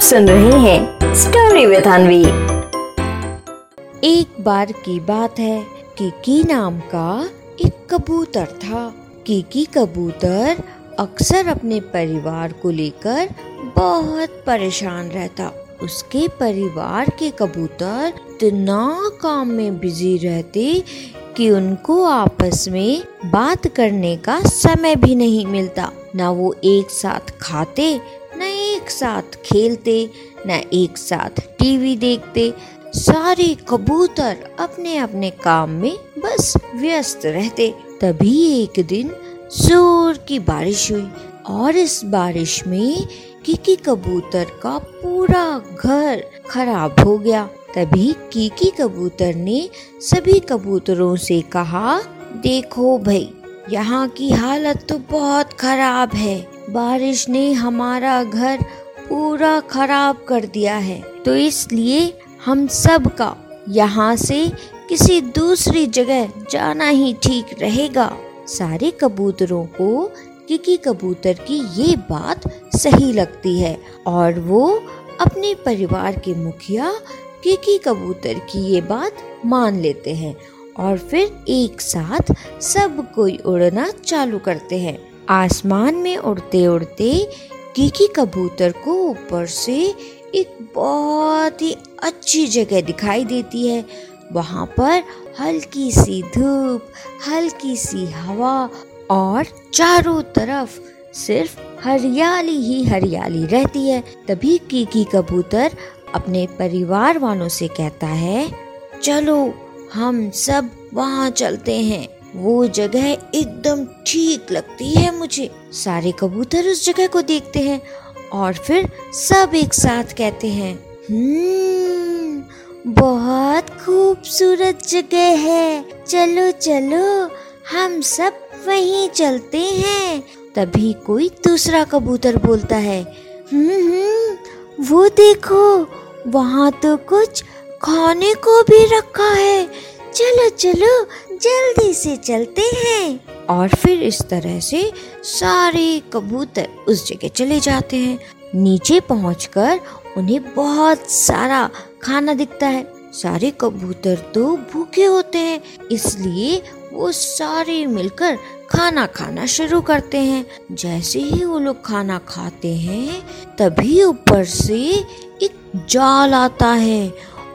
सुन रहे हैं story with अनवी एक बार की बात है कीकी नाम का एक कबूतर था। कीकी कबूतर अक्सर अपने परिवार को लेकर बहुत परेशान रहता। उसके परिवार के कबूतर इतना काम में बिज़ी रहते कि उनको आपस में बात करने का समय भी नहीं मिलता। ना वो एक साथ खाते न एक साथ खेलते, न एक साथ टीवी देखते। सारे कबूतर अपने अपने काम में बस व्यस्त रहते। तभी एक दिन ज़ोर की बारिश हुई और इस बारिश में कीकी कबूतर का पूरा घर खराब हो गया। तभी कीकी कबूतर ने सभी कबूतरों से कहा, देखो भाई, यहाँ की हालत तो बहुत खराब है। बारिश ने हमारा घर पूरा खराब कर दिया है। तो इसलिए हम सब का यहाँ से किसी दूसरी जगह जाना ही ठीक रहेगा। सारे कबूतरों को, किकी कबूतर की ये बात सही लगती है। और वो अपने परिवार के मुखिया, किकी कबूतर की ये बात मान लेते हैं। और फिर एक साथ सब कोई उड़ना चालू करते हैं। आसमान में उड़ते उड़ते कीकी कबूतर को ऊपर से एक बहुत ही अच्छी जगह दिखाई देती है। वहाँ पर हल्की सी धूप, हल्की सी हवा और चारों तरफ़ सिर्फ़ हरियाली ही हरियाली रहती है। तभी कीकी कबूतर अपने परिवार वालों से कहता है, चलो, हम सब वहाँ चलते हैं। वो जगह एकदम ठीक लगती है मुझे। सारे कबूतर उस जगह को देखते हैं और फिर सब एक साथ कहते हैं हम्म बहुत खूबसूरत जगह है। चलो चलो, हम सब वहीं चलते हैं। तभी कोई दूसरा कबूतर बोलता है हम्म हम्म वो देखो, वहाँ तो कुछ खाने को भी रखा है। चलो चलो, जल्दी से चलते हैं। और फिर इस तरह से सारे कबूतर उस जगह चले जाते हैं। नीचे पहुंचकर उन्हें बहुत सारा खाना दिखता है। सारे कबूतर तो भूखे होते हैं, इसलिए वो सारे मिलकर खाना खाना शुरू करते हैं। जैसे ही वो लोग खाना खाते हैं, तभी ऊपर से एक जाल आता है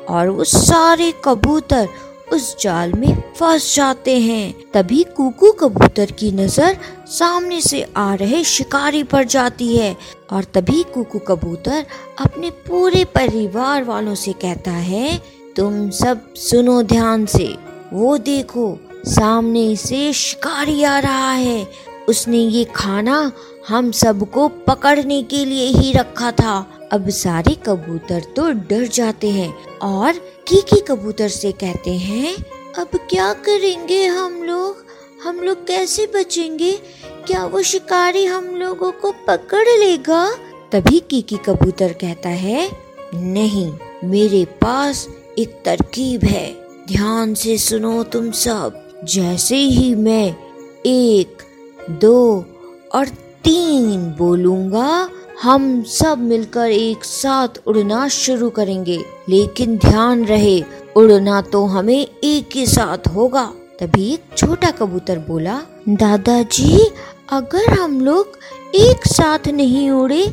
और वो सारे कबूतर उस जाल में फंस जाते हैं। तभी कुकू कबूतर की नज़र सामने से आ रहे शिकारी पर जाती है और तभी कुकू कबूतर अपने पूरे परिवार वालों से कहता है, तुम सब सुनो ध्यान से। वो देखो, सामने से शिकारी आ रहा है। उसने ये खाना हम सबको पकड़ने के लिए ही रखा था। अब सारे कबूतर तो डर जाते हैं और कीकी कबूतर से कहते हैं, अब क्या करेंगे हम लोग? हम लोग कैसे बचेंगे? क्या वो शिकारी हम लोगों को पकड़ लेगा? तभी कीकी कबूतर कहता है, नहीं, मेरे पास एक तरकीब है। ध्यान से सुनो तुम सब। जैसे ही मैं एक, दो और तीन बोलूँगा, हम सब मिलकर एक साथ उड़ना शुरू करेंगे। लेकिन ध्यान रहे, उड़ना तो हमें एक ही साथ होगा। तभी एक छोटा कबूतर बोला, दादाजी, अगर हम लोग एक साथ नहीं उड़े,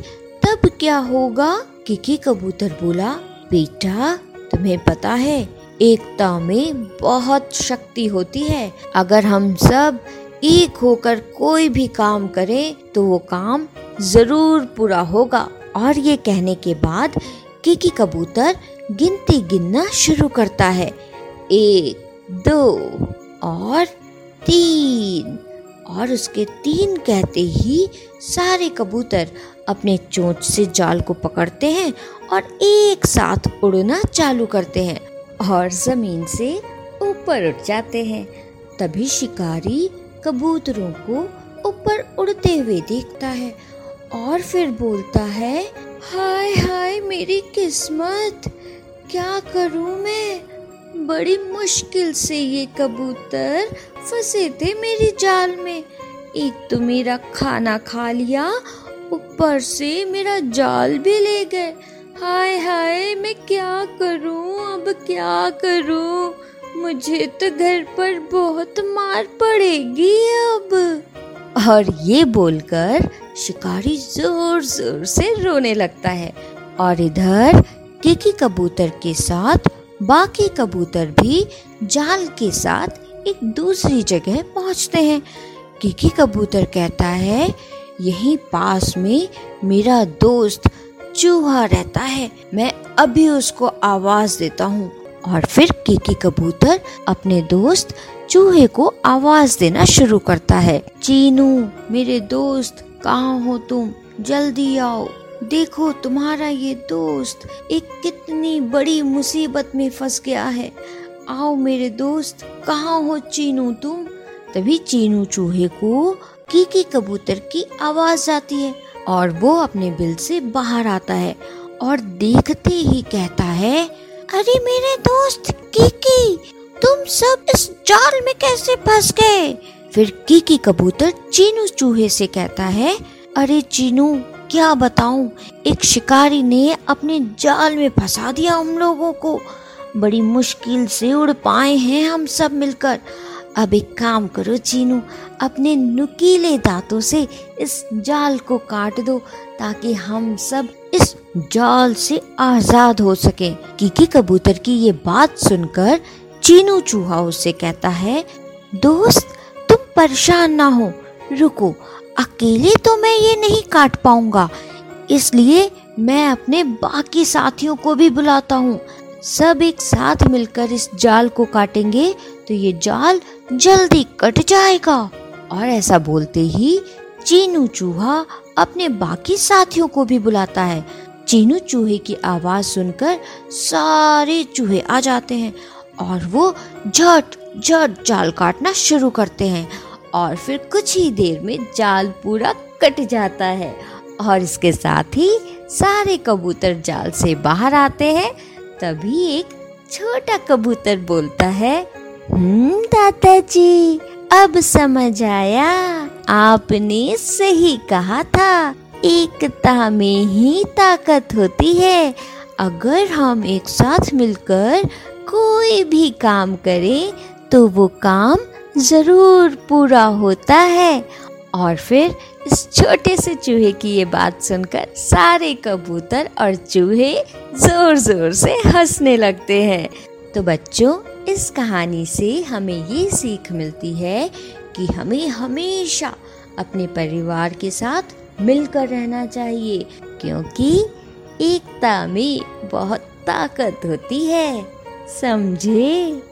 तब क्या होगा? किकी कबूतर बोला, बेटा, तुम्हें पता है, एकता में बहुत शक्ति होती है। अगर हम सब एक होकर कोई भी काम करे तो वो काम ज़रूर पूरा होगा। और ये कहने के बाद किकी कबूतर गिनती गिनना शुरू करता है। एक, दो और तीन। और उसके तीन कहते ही सारे कबूतर अपने चोंच से जाल को पकड़ते हैं और एक साथ उड़ना चालू करते हैं और ज़मीन से ऊपर उठ जाते हैं। तभी शिकारी कबूतरों को ऊपर उड़ते हुए देखता है और फिर बोलता है, हाय हाय, मेरी किस्मत, क्या करूँ मैं? बड़ी मुश्किल से ये कबूतर फंसे थे मेरी जाल में। एक तो मेरा खाना खा लिया, ऊपर से मेरा जाल भी ले गए। हाय हाय, मैं क्या करूँ? अब क्या करूँ? मुझे तो घर पर बहुत मार पड़ेगी अब। और ये बोलकर शिकारी ज़ोर ज़ोर से रोने लगता है और इधर केकी कबूतर के साथ, बाकी कबूतर भी जाल के साथ एक दूसरी जगह पहुँचते हैं। किकी कबूतर कहता है, यहीं पास में मेरा दोस्त चूहा रहता है। मैं अभी उसको आवाज़ देता हूँ। और फिर किकी कबूतर अपने दोस्त चूहे को आवाज़ देना शुरू करता है। चीनू, मेरे दोस्त, कहाँ हो तुम? जल्दी आओ। देखो, तुम्हारा ये दोस्त एक कितनी बड़ी मुसीबत में फंस गया है। आओ मेरे दोस्त, कहाँ हो चीनू तुम? तभी चीनू चूहे को कीकी कबूतर की आवाज़ आती है और वो अपने बिल से बाहर आता है और देखते ही कहता है अरे मेरे दोस्त, कीकी, तुम सब इस जाल में कैसे फंस गए? फिर कीकी कबूतर चीनू चूहे से कहता है, अरे चीनू, क्या बताऊँ? एक शिकारी ने अपने जाल में फंसा दिया हम लोगों को। बड़ी मुश्किल से उड़ पाए हैं हम सब मिलकर। अब एक काम करो चीनू, अपने नुकीले दांतों से इस जाल को काट दो, ताकि हम सब इस जाल से आज़ाद हो सके। कीकी कबूतर की ये बात सुनकर चीनू चूहा उससे कहता है, दोस्त, तुम परेशान ना हो। रुको, अकेले तो मैं ये नहीं काट पाऊँगा। इसलिए मैं अपने बाकी साथियों को भी बुलाता हूँ। सब एक साथ मिलकर इस जाल को काटेंगे तो ये जाल जल्दी कट जाएगा। और ऐसा बोलते ही चीनू चूहा अपने बाकी साथियों को भी बुलाता है। चीनू चूहे की आवाज़ सुनकर सारे चूहे आ जाते हैं और वो झट झट जाल काटना शुरू करते हैं और फिर कुछ ही देर में जाल पूरा कट जाता है और इसके साथ ही सारे कबूतर जाल से बाहर आते हैं। तभी एक छोटा कबूतर बोलता है हम्म दादाजी, अब समझ आया। आपने सही कहा था। एकता में ही ताकत होती है। अगर हम एक साथ मिलकर कोई भी काम करें तो वो काम ज़रूर पूरा होता है। और फिर इस छोटे से चूहे की ये बात सुनकर सारे कबूतर और चूहे ज़ोर ज़ोर से हंसने लगते हैं। तो बच्चों, इस कहानी से हमें ये सीख मिलती है कि हमें हमेशा अपने परिवार के साथ मिलकर रहना चाहिए क्योंकि एकता में बहुत ताकत होती है। समझे?